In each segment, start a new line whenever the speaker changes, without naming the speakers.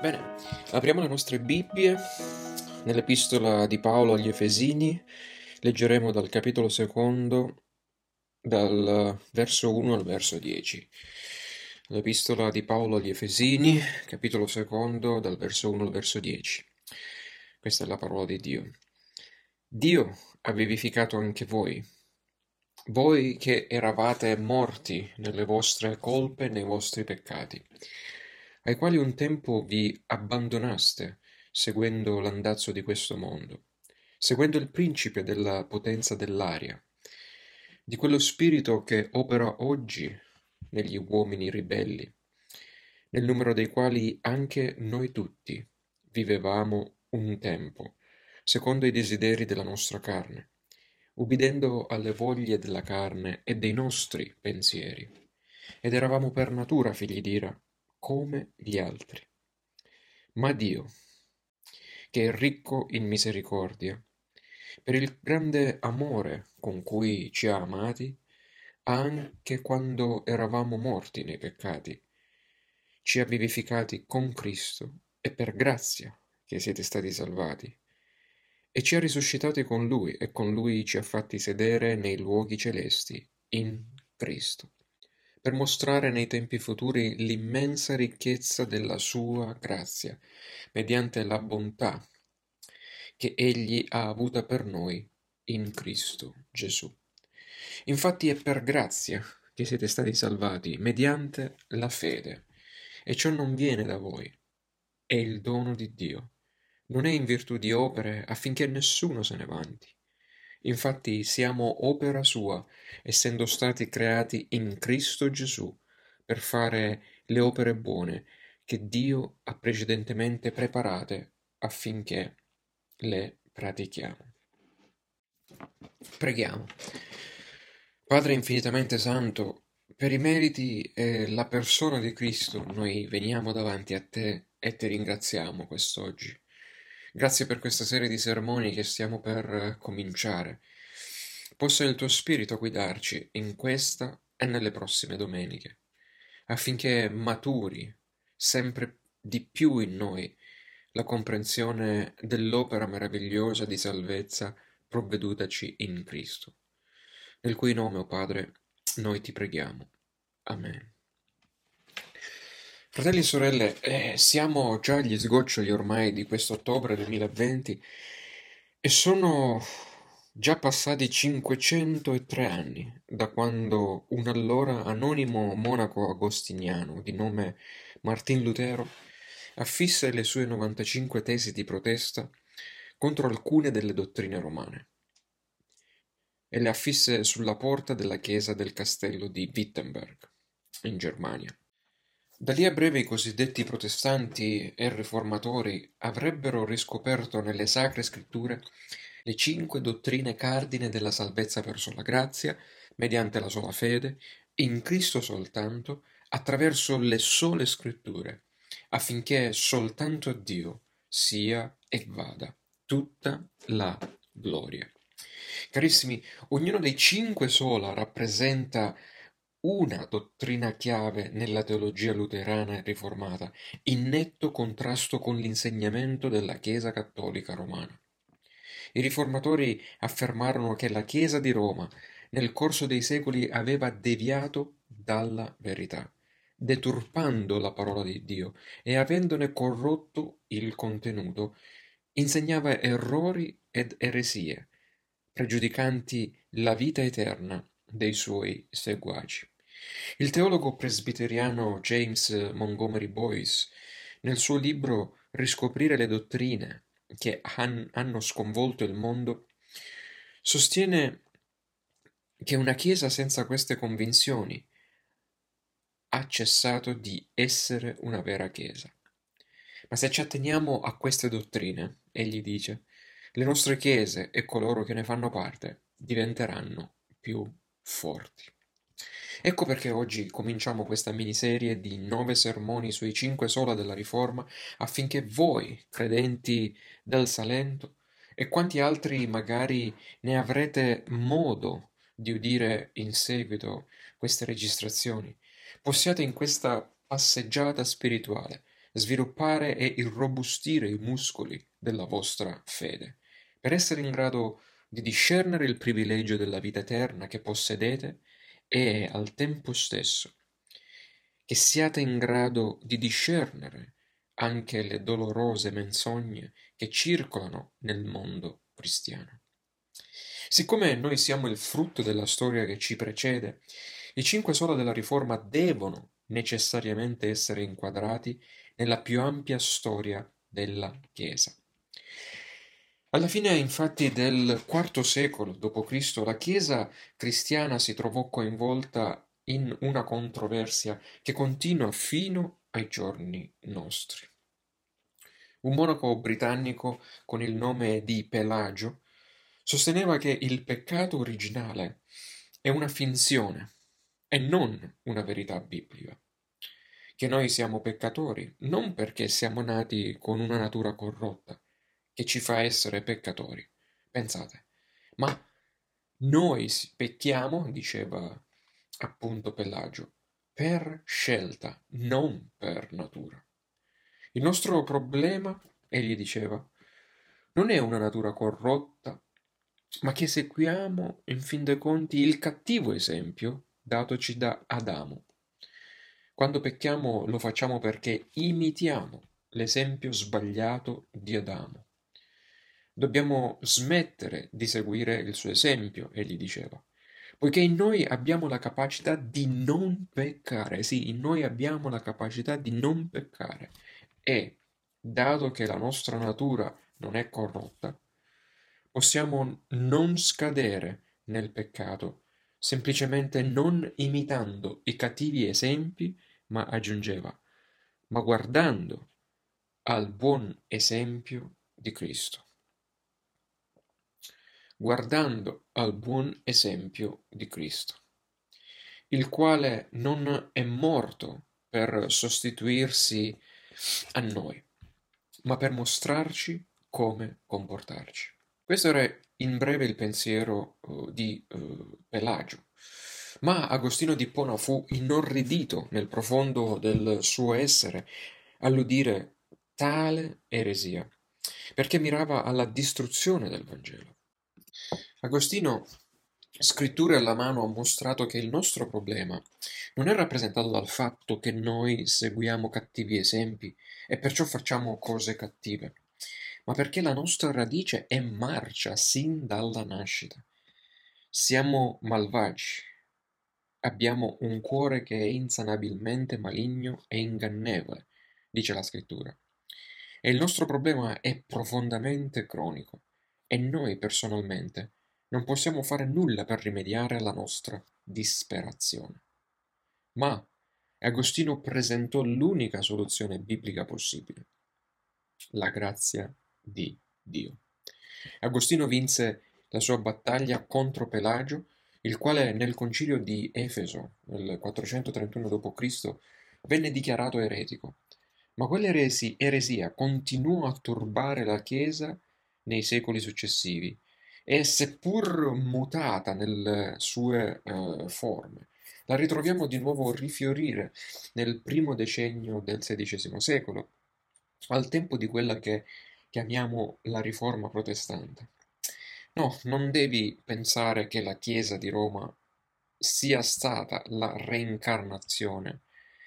Bene, apriamo le nostre Bibbie nell'epistola di Paolo agli Efesini, leggeremo dal capitolo secondo, dal verso 1 al verso 10. L'epistola di Paolo agli Efesini, capitolo secondo, dal verso 1 al verso 10. Questa è la parola di Dio. Dio ha vivificato anche voi, voi che eravate morti nelle vostre colpe e nei vostri peccati ai quali un tempo vi abbandonaste, seguendo l'andazzo di questo mondo, seguendo il principe della potenza dell'aria, di quello spirito che opera oggi negli uomini ribelli, nel numero dei quali anche noi tutti vivevamo un tempo, secondo i desideri della nostra carne, ubbidendo alle voglie della carne e dei nostri pensieri. Ed eravamo per natura figli d'ira, come gli altri. Ma Dio, che è ricco in misericordia, per il grande amore con cui ci ha amati, anche quando eravamo morti nei peccati, ci ha vivificati con Cristo e per grazia che siete stati salvati, e ci ha risuscitati con Lui e con Lui ci ha fatti sedere nei luoghi celesti in Cristo per mostrare nei tempi futuri l'immensa ricchezza della sua grazia, mediante la bontà che Egli ha avuta per noi in Cristo Gesù. Infatti è per grazia che siete stati salvati, mediante la fede, e ciò non viene da voi, è il dono di Dio, non è in virtù di opere affinché nessuno se ne vanti Infatti siamo opera sua, essendo stati creati in Cristo Gesù per fare le opere buone che Dio ha precedentemente preparate affinché le pratichiamo. Preghiamo. Padre infinitamente santo, per i meriti e la persona di Cristo noi veniamo davanti a te e ti ringraziamo quest'oggi. Grazie per questa serie di sermoni che stiamo per eh, cominciare. Possa il tuo Spirito guidarci in questa e nelle prossime domeniche, affinché maturi sempre di più in noi la comprensione dell'opera meravigliosa di salvezza provvedutaci in Cristo, nel cui nome, o oh Padre, noi ti preghiamo. Amen. Fratelli e sorelle, eh, siamo già agli sgoccioli ormai di questo ottobre 2020 e sono già passati 503 anni da quando un allora anonimo monaco agostiniano di nome Martin Lutero affisse le sue 95 tesi di protesta contro alcune delle dottrine romane e le affisse sulla porta della chiesa del castello di Wittenberg in Germania. Da lì a breve i cosiddetti protestanti e riformatori avrebbero riscoperto nelle sacre scritture le cinque dottrine cardine della salvezza verso la grazia, mediante la sola fede, in Cristo soltanto, attraverso le sole scritture, affinché soltanto a Dio sia e vada tutta la gloria. Carissimi, ognuno dei cinque sola rappresenta una dottrina chiave nella teologia luterana riformata, in netto contrasto con l'insegnamento della Chiesa cattolica romana. I riformatori affermarono che la Chiesa di Roma nel corso dei secoli aveva deviato dalla verità, deturpando la parola di Dio e avendone corrotto il contenuto, insegnava errori ed eresie, pregiudicanti la vita eterna dei suoi seguaci. Il teologo presbiteriano James Montgomery Boyce, nel suo libro Riscoprire le dottrine che han, hanno sconvolto il mondo, sostiene che una Chiesa senza queste convinzioni ha cessato di essere una vera Chiesa. Ma se ci atteniamo a queste dottrine, egli dice, le nostre chiese e coloro che ne fanno parte diventeranno più forti. Ecco perché oggi cominciamo questa miniserie di nove sermoni sui cinque sola della Riforma affinché voi, credenti del Salento, e quanti altri magari ne avrete modo di udire in seguito queste registrazioni, possiate in questa passeggiata spirituale sviluppare e irrobustire i muscoli della vostra fede, per essere in grado di discernere il privilegio della vita eterna che possedete e al tempo stesso che siate in grado di discernere anche le dolorose menzogne che circolano nel mondo cristiano. Siccome noi siamo il frutto della storia che ci precede, i cinque sola della Riforma devono necessariamente essere inquadrati nella più ampia storia della Chiesa. Alla fine, infatti, del IV secolo d.C., la Chiesa cristiana si trovò coinvolta in una controversia che continua fino ai giorni nostri. Un monaco britannico con il nome di Pelagio sosteneva che il peccato originale è una finzione e non una verità biblica. Che noi siamo peccatori non perché siamo nati con una natura corrotta che ci fa essere peccatori. Pensate, ma noi pecchiamo, diceva appunto Pelagio, per scelta, non per natura. Il nostro problema, egli diceva, non è una natura corrotta ma che seguiamo, in fin dei conti, il cattivo esempio datoci da Adamo. Quando pecchiamo lo facciamo perché imitiamo l'esempio sbagliato di Adamo. Dobbiamo smettere di seguire il suo esempio, egli diceva, poiché in noi abbiamo la capacità di non peccare, sì, in noi abbiamo la capacità di non peccare e, dato che la nostra natura non è corrotta, Possiamo non scadere nel peccato, semplicemente non imitando i cattivi esempi, ma aggiungeva, ma guardando al buon esempio di Cristo. Guardando al buon esempio di Cristo, il quale non è morto per sostituirsi a noi, ma per mostrarci come comportarci. Questo era in breve il pensiero uh, di uh, Pelagio. Ma Agostino di Pona fu inorridito nel profondo del suo essere all'udire tale eresia, perché mirava alla distruzione del Vangelo. Agostino, scritture alla mano, ha mostrato che il nostro problema non è rappresentato dal fatto che noi seguiamo cattivi esempi e perciò facciamo cose cattive, ma perché la nostra radice è marcia sin dalla nascita. Siamo malvagi. Abbiamo un cuore che è insanabilmente maligno e ingannevole, dice la scrittura. E il nostro problema è profondamente cronico e noi personalmente non possiamo fare nulla per rimediare alla nostra disperazione. Ma Agostino presentò l'unica soluzione biblica possibile, la grazia di Dio. Agostino vinse la sua battaglia contro Pelagio, il quale nel concilio di Efeso, nel 431 d.C., venne dichiarato eretico. Ma quell'eresia continuò a turbare la Chiesa nei secoli successivi e seppur mutata nelle sue uh, forme, la ritroviamo di nuovo rifiorire nel primo decennio del XVI secolo, al tempo di quella che chiamiamo la riforma protestante. No, non devi pensare che la Chiesa di Roma sia stata la reincarnazione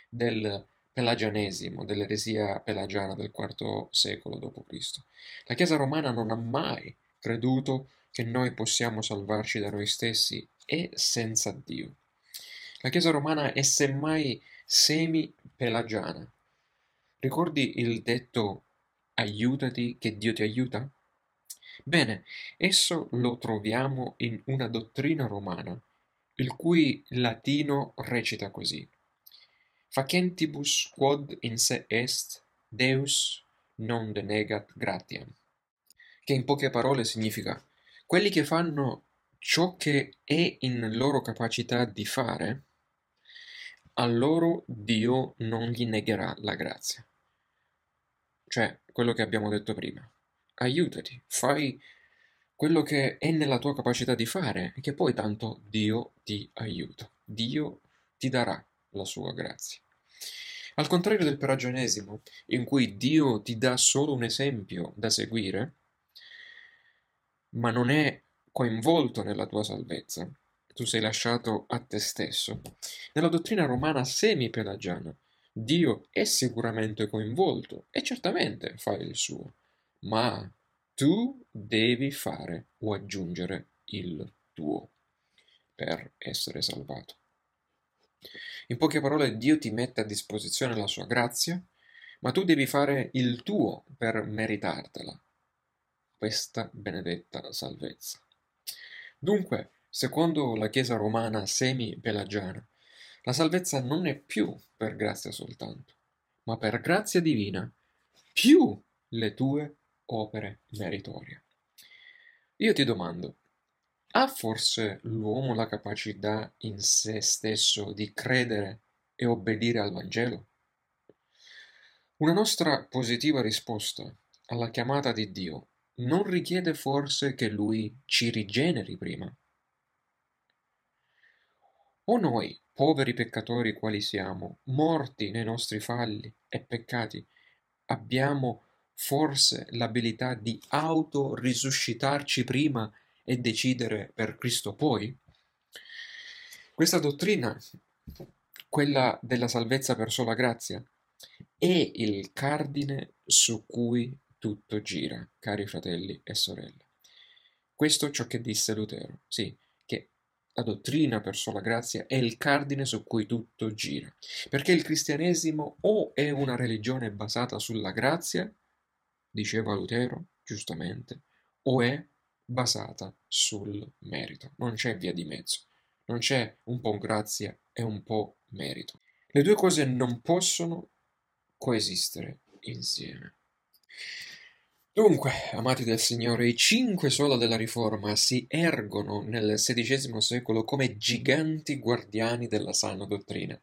del pelagianesimo, dell'eresia pelagiana del IV secolo d.C. La Chiesa romana non ha mai creduto che noi possiamo salvarci da noi stessi e senza Dio. La Chiesa romana è semmai semi-pelagiana. Ricordi il detto aiutati che Dio ti aiuta? Bene, esso lo troviamo in una dottrina romana, il cui latino recita così. Facentibus quod in se est, Deus non denegat gratiam. Che in poche parole significa quelli che fanno ciò che è in loro capacità di fare, a loro Dio non gli negherà la grazia. Cioè, quello che abbiamo detto prima. Aiutati, fai quello che è nella tua capacità di fare e che poi tanto Dio ti aiuta. Dio ti darà la sua grazia. Al contrario del pelagianesimo, in cui Dio ti dà solo un esempio da seguire, ma non è coinvolto nella tua salvezza, tu sei lasciato a te stesso. Nella dottrina romana semi-pelagiana, Dio è sicuramente coinvolto e certamente fa il suo, ma tu devi fare o aggiungere il tuo per essere salvato. In poche parole, Dio ti mette a disposizione la sua grazia, ma tu devi fare il tuo per meritartela, questa benedetta salvezza. Dunque, secondo la Chiesa romana semi-pelagiana, la salvezza non è più per grazia soltanto, ma per grazia divina, più le tue opere meritorie. Io ti domando, ha forse l'uomo la capacità in se stesso di credere e obbedire al Vangelo? Una nostra positiva risposta alla chiamata di Dio non richiede forse che Lui ci rigeneri prima? O noi, poveri peccatori quali siamo, morti nei nostri falli e peccati, abbiamo forse l'abilità di autorisuscitarci prima e decidere per Cristo poi? Questa dottrina, quella della salvezza per sola grazia, è il cardine su cui tutto gira, cari fratelli e sorelle. Questo è ciò che disse Lutero, sì, che la dottrina per sola grazia è il cardine su cui tutto gira, perché il cristianesimo o è una religione basata sulla grazia, diceva Lutero, giustamente, o è basata sul merito. Non c'è via di mezzo. Non c'è un po' grazia e un po' merito. Le due cose non possono coesistere insieme. Dunque, amati del Signore, i cinque sola della Riforma si ergono nel XVI secolo come giganti guardiani della sana dottrina,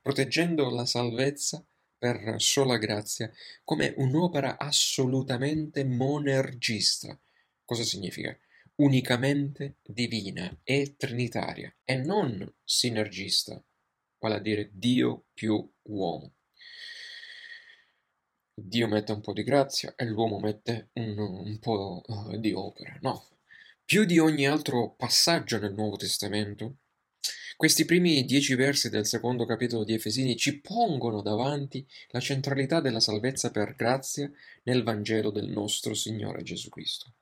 proteggendo la salvezza per sola grazia come un'opera assolutamente monergista, Cosa significa? Unicamente divina e trinitaria e non sinergista, vale a dire Dio più uomo. Dio mette un po' di grazia e l'uomo mette un, un po' di opera. No, più di ogni altro passaggio nel Nuovo Testamento, questi primi dieci versi del secondo capitolo di Efesini ci pongono davanti la centralità della salvezza per grazia nel Vangelo del nostro Signore Gesù Cristo.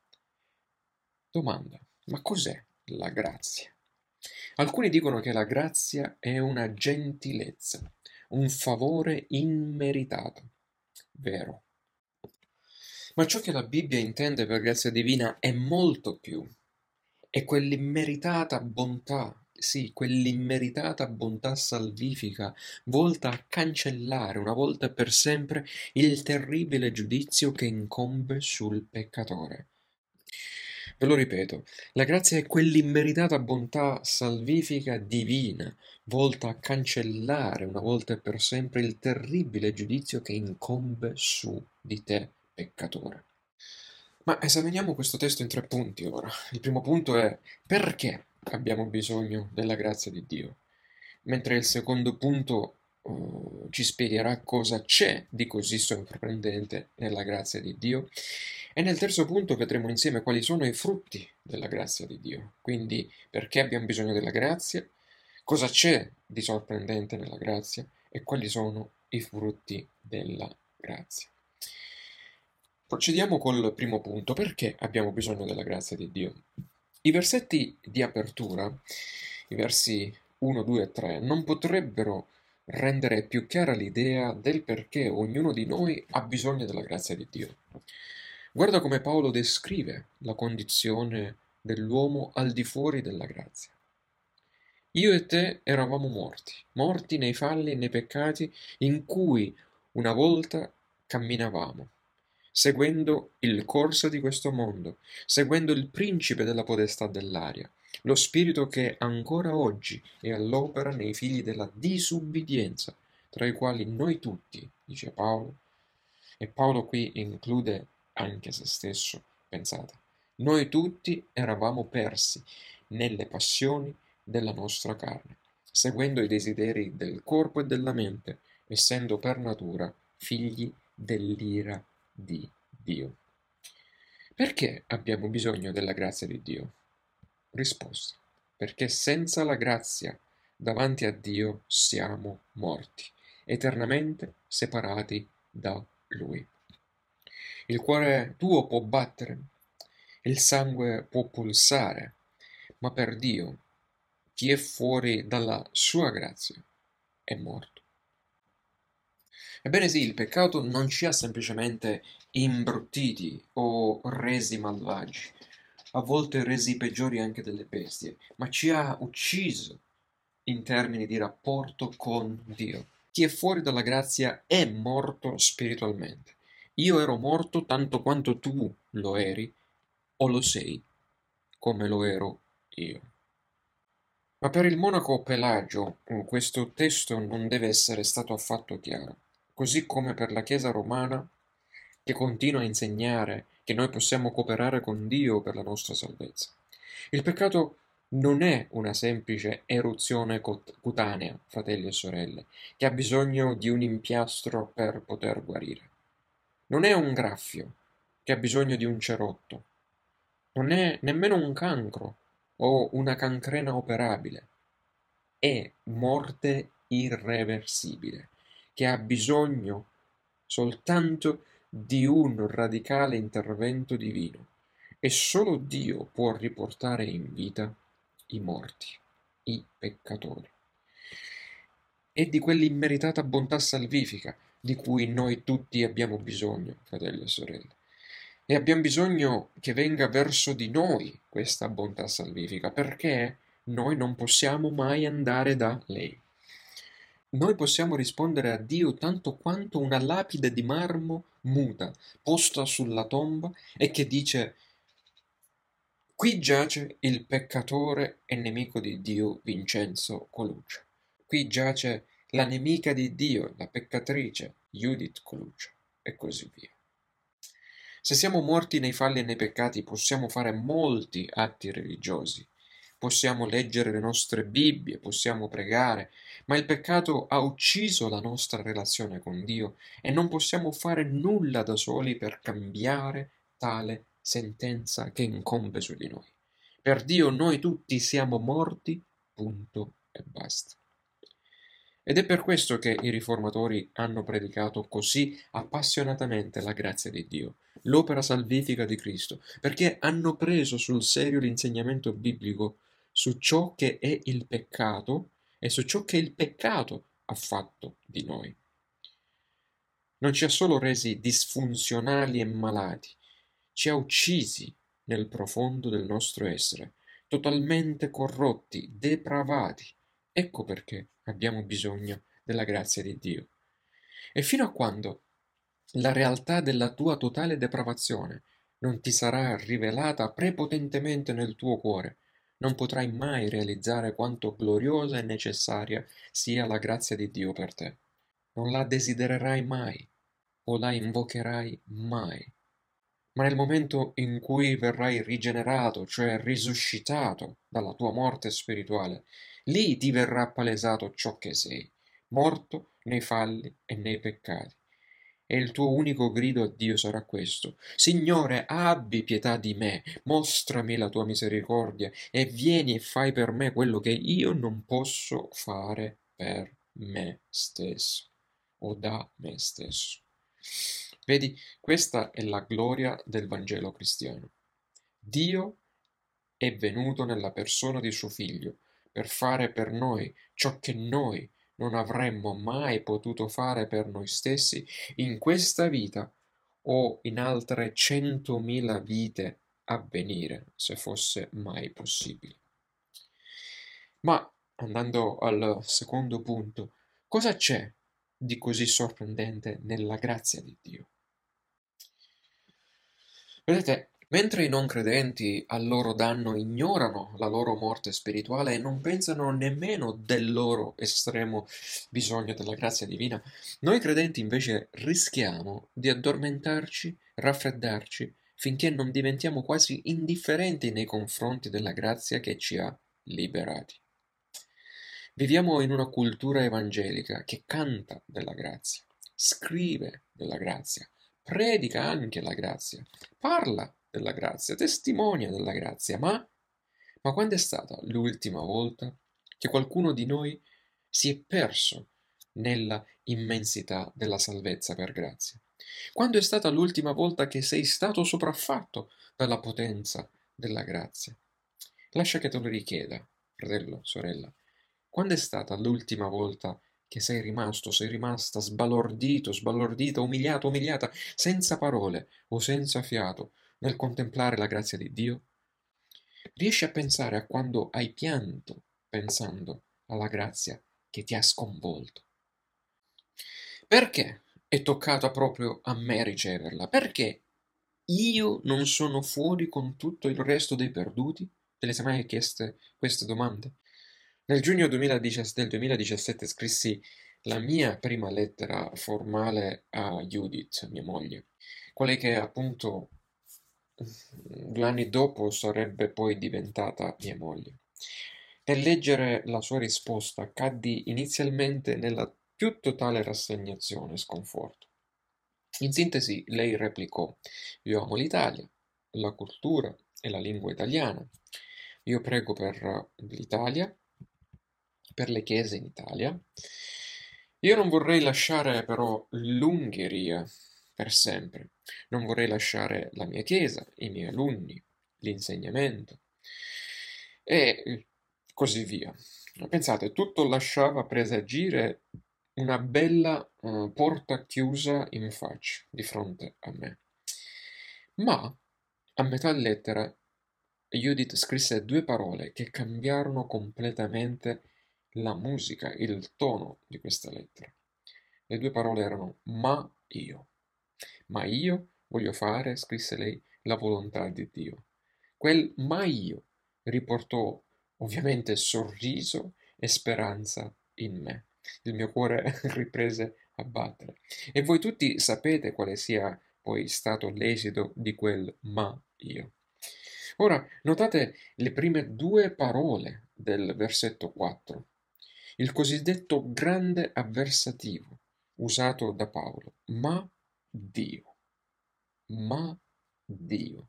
Domanda: ma cos'è la grazia? Alcuni dicono che la grazia è una gentilezza, un favore immeritato. Vero. Ma ciò che la Bibbia intende per grazia divina è molto più. È quell'immeritata bontà, sì, quell'immeritata bontà salvifica, volta a cancellare una volta per sempre il terribile giudizio che incombe sul peccatore. Ve lo ripeto, la grazia è quell'immeritata bontà salvifica divina, volta a cancellare una volta e per sempre il terribile giudizio che incombe su di te, peccatore. Ma esaminiamo questo testo in tre punti ora. Il primo punto è perché abbiamo bisogno della grazia di Dio, mentre il secondo punto uh, ci spiegherà cosa c'è di così sorprendente nella grazia di Dio e nel terzo punto vedremo insieme quali sono i frutti della grazia di Dio. Quindi perché abbiamo bisogno della grazia, cosa c'è di sorprendente nella grazia e quali sono i frutti della grazia. Procediamo col primo punto, perché abbiamo bisogno della grazia di Dio? I versetti di apertura, i versi 1, 2 e 3, non potrebbero rendere più chiara l'idea del perché ognuno di noi ha bisogno della grazia di Dio. Guarda come Paolo descrive la condizione dell'uomo al di fuori della grazia. Io e te eravamo morti, morti nei falli e nei peccati in cui una volta camminavamo, seguendo il corso di questo mondo, seguendo il principe della potestà dell'aria, lo spirito che ancora oggi è all'opera nei figli della disubbidienza, tra i quali noi tutti, dice Paolo, e Paolo qui include anche se stesso, pensate. Noi tutti eravamo persi nelle passioni della nostra carne, seguendo i desideri del corpo e della mente, essendo per natura figli dell'ira di Dio. Perché abbiamo bisogno della grazia di Dio? Risposta. Perché senza la grazia davanti a Dio siamo morti, eternamente separati da Lui. Il cuore tuo può battere, il sangue può pulsare, ma per Dio chi è fuori dalla sua grazia è morto. Ebbene sì, il peccato non ci ha semplicemente imbruttiti o resi malvagi, a volte resi peggiori anche delle bestie, ma ci ha ucciso in termini di rapporto con Dio. Chi è fuori dalla grazia è morto spiritualmente. Io ero morto tanto quanto tu lo eri o lo sei, come lo ero io. Ma per il monaco Pelagio questo testo non deve essere stato affatto chiaro così come per la Chiesa romana, che continua a insegnare che noi possiamo cooperare con Dio per la nostra salvezza. Il peccato non è una semplice eruzione cutanea, fratelli e sorelle, che ha bisogno di un impiastro per poter guarire. Non è un graffio che ha bisogno di un cerotto. Non è nemmeno un cancro o una cancrena operabile. È morte irreversibile che ha bisogno soltanto di un radicale intervento divino e solo Dio può riportare in vita i morti, i peccatori. E di quell'immeritata bontà salvifica di cui noi tutti abbiamo bisogno, fratelli e sorelle. E abbiamo bisogno che venga verso di noi questa bontà salvifica, perché noi non possiamo mai andare da lei. Noi possiamo rispondere a Dio tanto quanto una lapide di marmo muta posta sulla tomba e che dice Qui giace il peccatore e nemico di Dio Vincenzo Coluccia. Qui giace la nemica di Dio, la peccatrice Judith Coluccia e così via. Se siamo morti nei falli e nei peccati possiamo fare molti atti religiosi, possiamo leggere le nostre Bibbie, possiamo pregare, ma il peccato ha ucciso la nostra relazione con Dio e non possiamo fare nulla da soli per cambiare tale sentenza che incombe su di noi. Per Dio noi tutti siamo morti, punto e basta. Ed è per questo che i riformatori hanno predicato così appassionatamente la grazia di Dio, l'opera salvifica di Cristo, perché hanno preso sul serio l'insegnamento biblico su ciò che è il peccato e su ciò che il peccato ha fatto di noi. Non ci ha solo resi disfunzionali e malati, ci ha uccisi nel profondo del nostro essere, totalmente corrotti, depravati. Ecco perché abbiamo bisogno della grazia di Dio. E fino a quando la realtà della tua totale depravazione non ti sarà rivelata prepotentemente nel tuo cuore, non potrai mai realizzare quanto gloriosa e necessaria sia la grazia di Dio per te. Non la desidererai mai o la invocherai mai. Ma nel momento in cui verrai rigenerato, cioè risuscitato dalla tua morte spirituale, lì ti verrà palesato ciò che sei, morto nei falli e nei peccati e il tuo unico grido a Dio sarà questo. Signore, abbi pietà di me, mostrami la tua misericordia e vieni e fai per me quello che io non posso fare per me stesso o da me stesso. Vedi, questa è la gloria del Vangelo cristiano. Dio è venuto nella persona di suo figlio per fare per noi ciò che noi non avremmo mai potuto fare per noi stessi in questa vita o in altre centomila vite a venire, se fosse mai possibile. Ma, andando al secondo punto, cosa c'è di così sorprendente nella grazia di Dio? Vedete, Mentre i non credenti al loro danno ignorano la loro morte spirituale e non pensano nemmeno del loro estremo bisogno della grazia divina, noi credenti invece rischiamo di addormentarci, raffreddarci, finché non diventiamo quasi indifferenti nei confronti della grazia che ci ha liberati. Viviamo in una cultura evangelica che canta della grazia, scrive della grazia, predica anche la grazia, parla della grazia, testimonia della grazia, ma, ma quando è stata l'ultima volta che qualcuno di noi si è perso nella immensità della salvezza per grazia? Quando è stata l'ultima volta che sei stato sopraffatto dalla potenza della grazia? Lascia che te lo richieda, fratello, sorella. Quando è stata l'ultima volta che sei rimasto, sei rimasta sbalordito, sbalordita, umiliato, umiliata, senza parole o senza fiato nel contemplare la grazia di Dio? Riesci a pensare a quando hai pianto pensando alla grazia che ti ha sconvolto? Perché è toccata proprio a me riceverla? Perché io non sono fuori con tutto il resto dei perduti? Te le sei mai chieste queste domande? Nel giugno 2017, del 2017 scrissi la mia prima lettera formale a Judith, mia moglie, quella che appunto due anni dopo sarebbe poi diventata mia moglie. Nel leggere la sua risposta caddi inizialmente nella più totale rassegnazione e sconforto. In sintesi, lei replicò: Io amo l'Italia, la cultura e la lingua italiana. Io prego per l'Italia, per le chiese in Italia. Io non vorrei lasciare però l'Ungheria per sempre. Non vorrei lasciare la mia chiesa, i miei alunni, l'insegnamento e così via. Pensate, tutto lasciava presagire una bella uh, porta chiusa in faccia di fronte a me. Ma a metà lettera Judith scrisse due parole che cambiarono completamente la musica, il tono di questa lettera. Le due parole erano ma io. Ma io voglio fare, scrisse lei, la volontà di Dio. Quel ma io riportò ovviamente sorriso e speranza in me il mio cuore riprese a battere. E voi tutti sapete quale sia poi stato l'esito di quel ma io. Ora, notate le prime due parole del versetto 4, il cosiddetto grande avversativo usato da Paolo, ma Dio, ma Dio.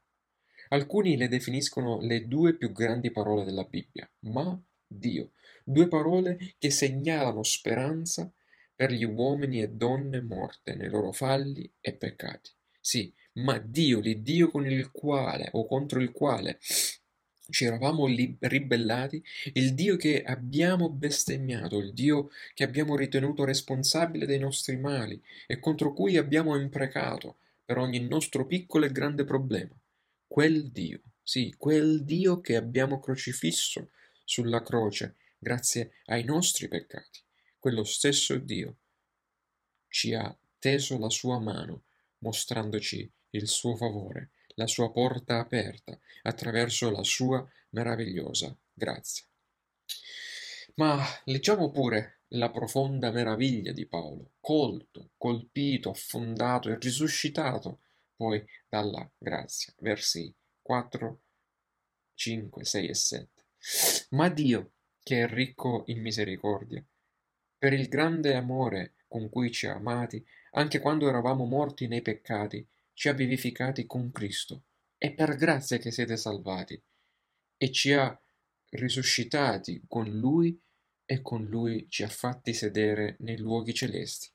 Alcuni le definiscono le due più grandi parole della Bibbia, ma Dio, due parole che segnalano speranza per gli uomini e donne morte nei loro falli e peccati. Sì, ma Dio, l'Iddio con il quale o contro il quale ci eravamo ribellati, il Dio che abbiamo bestemmiato, il Dio che abbiamo ritenuto responsabile dei nostri mali e contro cui abbiamo imprecato per ogni nostro piccolo e grande problema. Quel Dio, sì, quel Dio che abbiamo crocifisso sulla croce grazie ai nostri peccati. Quello stesso Dio ci ha teso la sua mano, mostrandoci il suo favore, la sua porta aperta attraverso la sua meravigliosa grazia. Ma leggiamo pure la profonda meraviglia di Paolo, colto, colpito, affondato e risuscitato poi dalla grazia. Versi 4, 5, 6 e 7. Ma Dio, che è ricco in misericordia, per il grande amore con cui ci ha amati, anche quando eravamo morti nei peccati, ci ha vivificati con Cristo. È per grazia che siete salvati e ci ha risuscitati con Lui e con Lui ci ha fatti sedere nei luoghi celesti,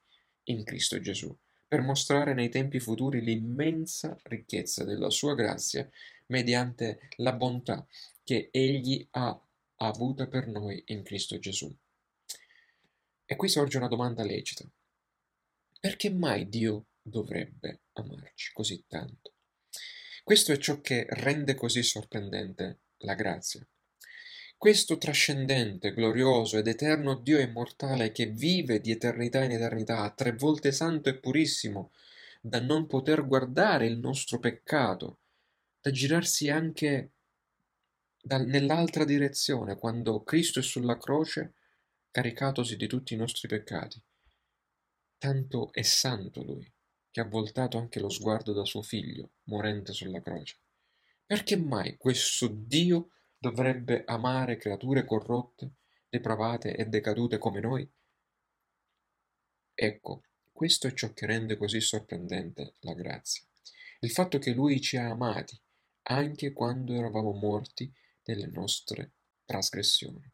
in Cristo Gesù, per mostrare nei tempi futuri l'immensa ricchezza della sua grazia mediante la bontà che Egli ha avuta per noi in Cristo Gesù. E qui sorge una domanda lecita. Perché mai Dio dovrebbe amarci così tanto? Questo è ciò che rende così sorprendente la grazia. Questo trascendente, glorioso ed eterno Dio immortale che vive di eternità in eternità, tre volte santo e purissimo, da non poter guardare il nostro peccato, da girarsi anche nell'altra direzione, quando Cristo è sulla croce, caricatosi di tutti i nostri peccati. Tanto è santo Lui, che ha voltato anche lo sguardo da suo figlio, morente sulla croce. Perché mai questo Dio dovrebbe amare creature corrotte depravate e decadute come noi? Ecco, questo è ciò che rende così sorprendente la grazia. Il fatto che Lui ci ha amati anche quando eravamo morti nelle nostre trasgressioni.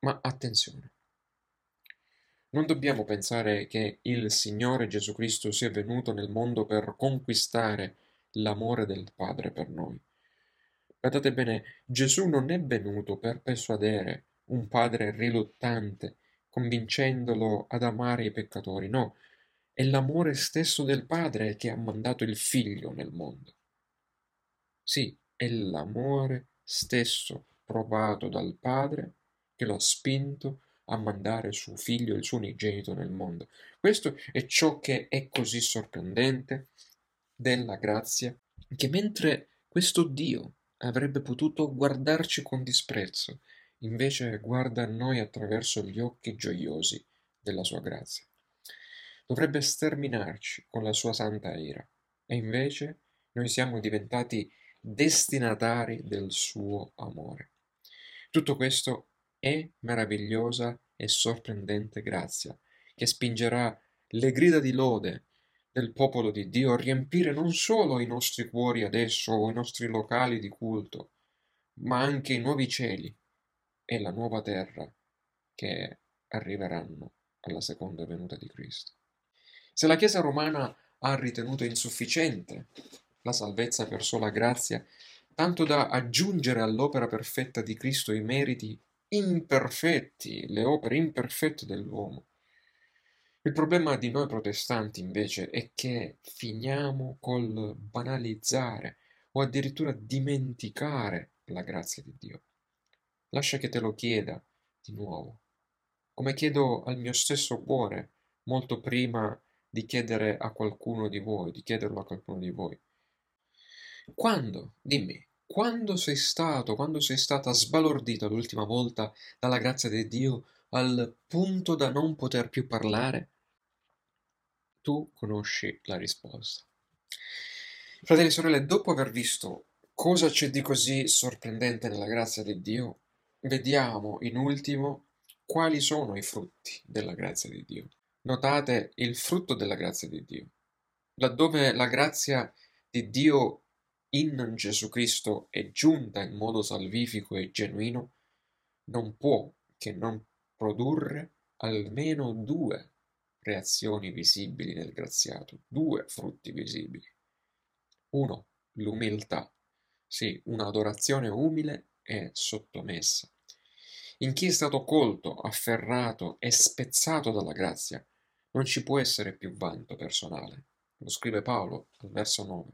Ma attenzione, non dobbiamo pensare che il Signore Gesù Cristo sia venuto nel mondo per conquistare l'amore del Padre per noi. Guardate bene, Gesù non è venuto per persuadere un padre riluttante, convincendolo ad amare i peccatori, no, è l'amore stesso del Padre che ha mandato il Figlio nel mondo. Sì, è l'amore stesso provato dal Padre che lo ha spinto a mandare suo figlio, il suo unigenito nel mondo. Questo è ciò che è così sorprendente della grazia, che mentre questo Dio avrebbe potuto guardarci con disprezzo, invece guarda a noi attraverso gli occhi gioiosi della sua grazia. Dovrebbe sterminarci con la sua santa ira, e invece noi siamo diventati destinatari del suo amore. Tutto questo è meravigliosa e sorprendente grazia, che spingerà le grida di lode del popolo di Dio a riempire non solo i nostri cuori adesso o i nostri locali di culto, ma anche i nuovi cieli e la nuova terra che arriveranno alla seconda venuta di Cristo. Se la Chiesa romana ha ritenuto insufficiente la salvezza per sola grazia, tanto da aggiungere all'opera perfetta di Cristo i meriti imperfetti, le opere imperfette dell'uomo, il problema di noi protestanti invece è che finiamo col banalizzare o addirittura dimenticare la grazia di Dio. Lascia che te lo chieda di nuovo, come chiedo al mio stesso cuore molto prima di chiedere a qualcuno di voi, di chiederlo a qualcuno di voi. Quando, dimmi, quando sei stato, quando sei stata sbalordita l'ultima volta dalla grazia di Dio al punto da non poter più parlare? Tu conosci la risposta. Fratelli e sorelle, dopo aver visto cosa c'è di così sorprendente nella grazia di Dio, vediamo in ultimo quali sono i frutti della grazia di Dio. Notate il frutto della grazia di Dio. Laddove la grazia di Dio in Gesù Cristo è giunta in modo salvifico e genuino, non può che non produrre almeno due reazioni visibili nel graziato, due frutti visibili. Uno, l'umiltà, sì, un'adorazione umile e sottomessa. In chi è stato colto, afferrato e spezzato dalla grazia, non ci può essere più vanto personale. Lo scrive Paolo al verso 9.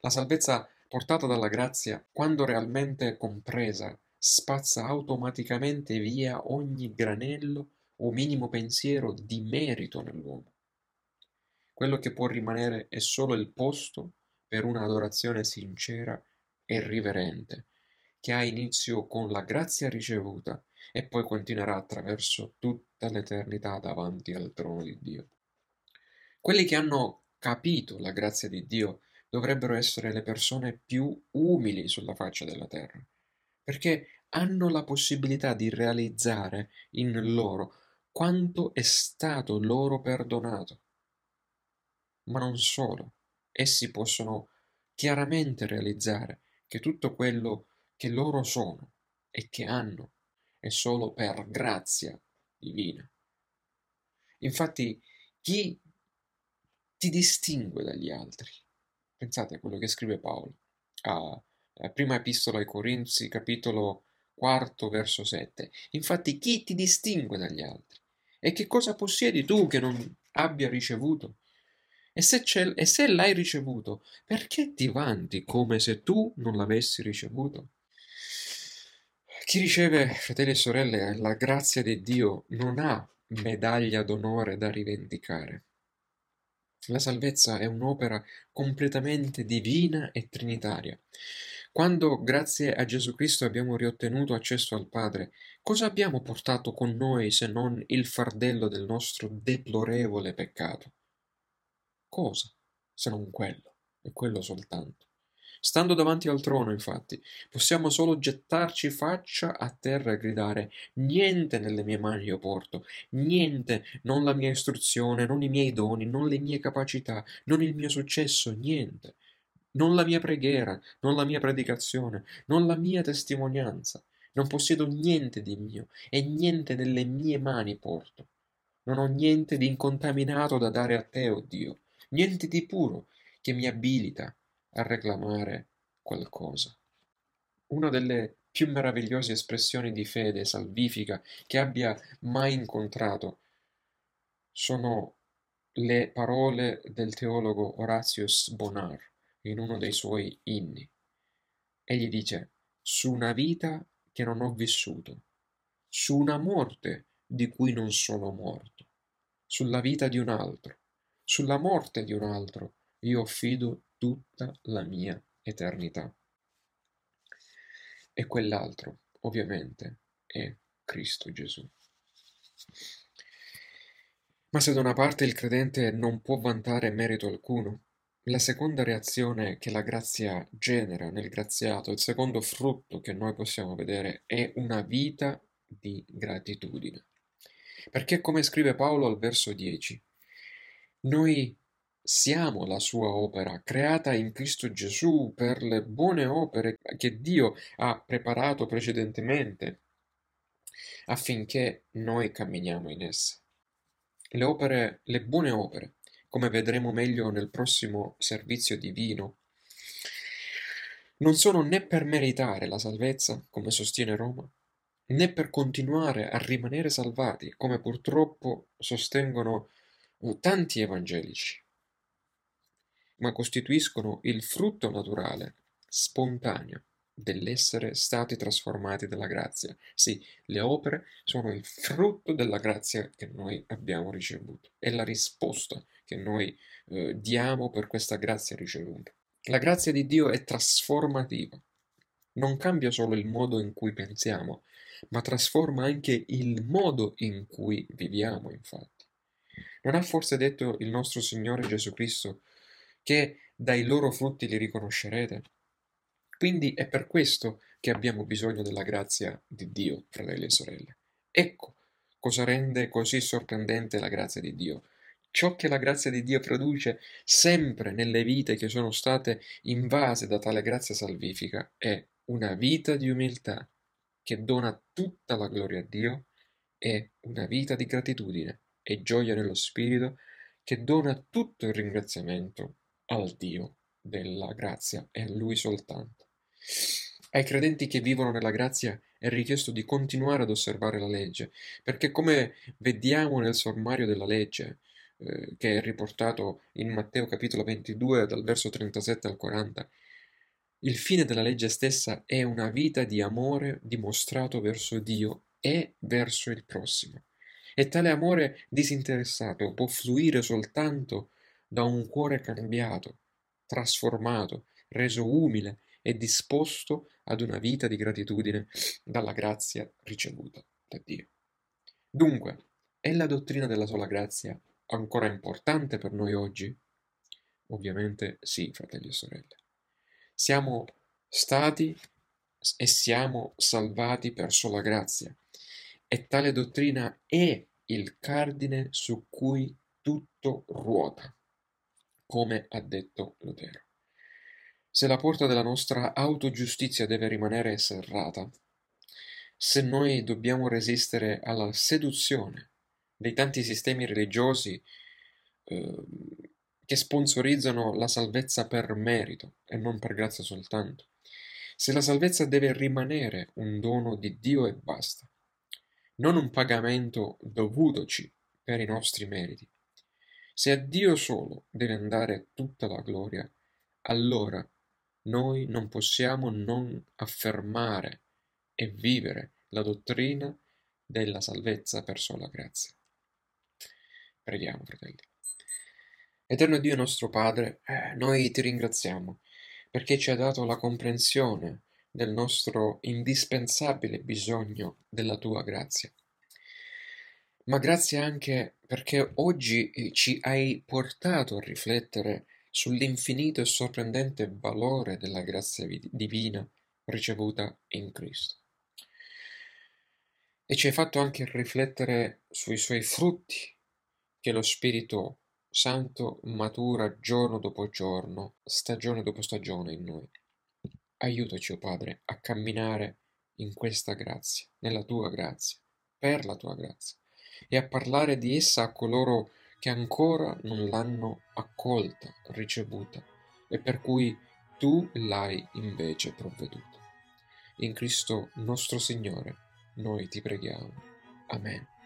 La salvezza portata dalla grazia, quando realmente compresa, spazza automaticamente via ogni granello o minimo pensiero di merito nell'uomo. Quello che può rimanere è solo il posto per un'adorazione sincera e riverente, che ha inizio con la grazia ricevuta e poi continuerà attraverso tutta l'eternità davanti al trono di Dio. Quelli che hanno capito la grazia di Dio dovrebbero essere le persone più umili sulla faccia della terra, perché hanno la possibilità di realizzare in loro quanto è stato loro perdonato. Ma non solo, essi possono chiaramente realizzare che tutto quello che loro sono e che hanno è solo per grazia divina. Infatti, chi ti distingue dagli altri? Pensate a quello che scrive Paolo a, a prima epistola ai Corinzi, capitolo quarto, verso 7. Infatti, chi ti distingue dagli altri? E che cosa possiedi tu che non abbia ricevuto? E se, e se l'hai ricevuto, perché ti vanti come se tu non l'avessi ricevuto? Chi riceve, fratelli e sorelle, la grazia di Dio non ha medaglia d'onore da rivendicare. La salvezza è un'opera completamente divina e trinitaria. Quando, grazie a Gesù Cristo, abbiamo riottenuto accesso al Padre, cosa abbiamo portato con noi se non il fardello del nostro deplorevole peccato? Cosa se non quello, e quello soltanto? Stando davanti al trono, infatti, possiamo solo gettarci faccia a terra e gridare: Niente nelle mie mani io porto, niente, non la mia istruzione, non i miei doni, non le mie capacità, non il mio successo, niente. Non la mia preghiera, non la mia predicazione, non la mia testimonianza. Non possiedo niente di mio e niente nelle mie mani porto. Non ho niente di incontaminato da dare a te, o oh Dio, niente di puro che mi abilita a reclamare qualcosa. Una delle più meravigliose espressioni di fede salvifica che abbia mai incontrato sono le parole del teologo Horatius Bonar in uno dei suoi inni. Egli dice: Su una vita che non ho vissuto, su una morte di cui non sono morto, sulla vita di un altro, sulla morte di un altro, io affido tutta la mia eternità. E quell'altro, ovviamente, è Cristo Gesù. Ma se da una parte il credente non può vantare merito alcuno, la seconda reazione che la grazia genera nel graziato, il secondo frutto che noi possiamo vedere, è una vita di gratitudine. Perché come scrive Paolo al verso 10, noi siamo la sua opera, creata in Cristo Gesù per le buone opere che Dio ha preparato precedentemente affinché noi camminiamo in esse. Le opere, le buone opere, come vedremo meglio nel prossimo servizio divino, non sono né per meritare la salvezza, come sostiene Roma, né per continuare a rimanere salvati, come purtroppo sostengono tanti evangelici ma costituiscono il frutto naturale, spontaneo, dell'essere stati trasformati dalla grazia. Sì, le opere sono il frutto della grazia che noi abbiamo ricevuto, è la risposta che noi eh, diamo per questa grazia ricevuta. La grazia di Dio è trasformativa, non cambia solo il modo in cui pensiamo, ma trasforma anche il modo in cui viviamo, infatti. Non ha forse detto il nostro Signore Gesù Cristo che dai loro frutti li riconoscerete. Quindi è per questo che abbiamo bisogno della grazia di Dio, fratelli e sorelle. Ecco cosa rende così sorprendente la grazia di Dio. Ciò che la grazia di Dio produce sempre nelle vite che sono state invase da tale grazia salvifica è una vita di umiltà che dona tutta la gloria a Dio e una vita di gratitudine e gioia nello spirito che dona tutto il ringraziamento al Dio della grazia e a Lui soltanto. Ai credenti che vivono nella grazia è richiesto di continuare ad osservare la legge, perché come vediamo nel sommario della legge, eh, che è riportato in Matteo capitolo 22 dal verso 37 al 40, il fine della legge stessa è una vita di amore dimostrato verso Dio e verso il prossimo. E tale amore disinteressato può fluire soltanto da un cuore cambiato, trasformato, reso umile e disposto ad una vita di gratitudine dalla grazia ricevuta da Dio. Dunque, è la dottrina della sola grazia ancora importante per noi oggi? Ovviamente sì, fratelli e sorelle. Siamo stati e siamo salvati per sola grazia e tale dottrina è il cardine su cui tutto ruota come ha detto Lutero. Se la porta della nostra autogiustizia deve rimanere serrata, se noi dobbiamo resistere alla seduzione dei tanti sistemi religiosi eh, che sponsorizzano la salvezza per merito e non per grazia soltanto, se la salvezza deve rimanere un dono di Dio e basta, non un pagamento dovutoci per i nostri meriti, se a Dio solo deve andare tutta la gloria, allora noi non possiamo non affermare e vivere la dottrina della salvezza per sola grazia. Preghiamo, fratelli. Eterno Dio nostro Padre, eh, noi ti ringraziamo perché ci hai dato la comprensione del nostro indispensabile bisogno della tua grazia ma grazie anche perché oggi eh, ci hai portato a riflettere sull'infinito e sorprendente valore della grazia divina ricevuta in Cristo. E ci hai fatto anche riflettere sui suoi frutti che lo Spirito Santo matura giorno dopo giorno, stagione dopo stagione in noi. Aiutaci, oh Padre, a camminare in questa grazia, nella tua grazia, per la tua grazia, e a parlare di essa a coloro che ancora non l'hanno accolta, ricevuta, e per cui tu l'hai invece provveduta. In Cristo nostro Signore, noi ti preghiamo. Amen.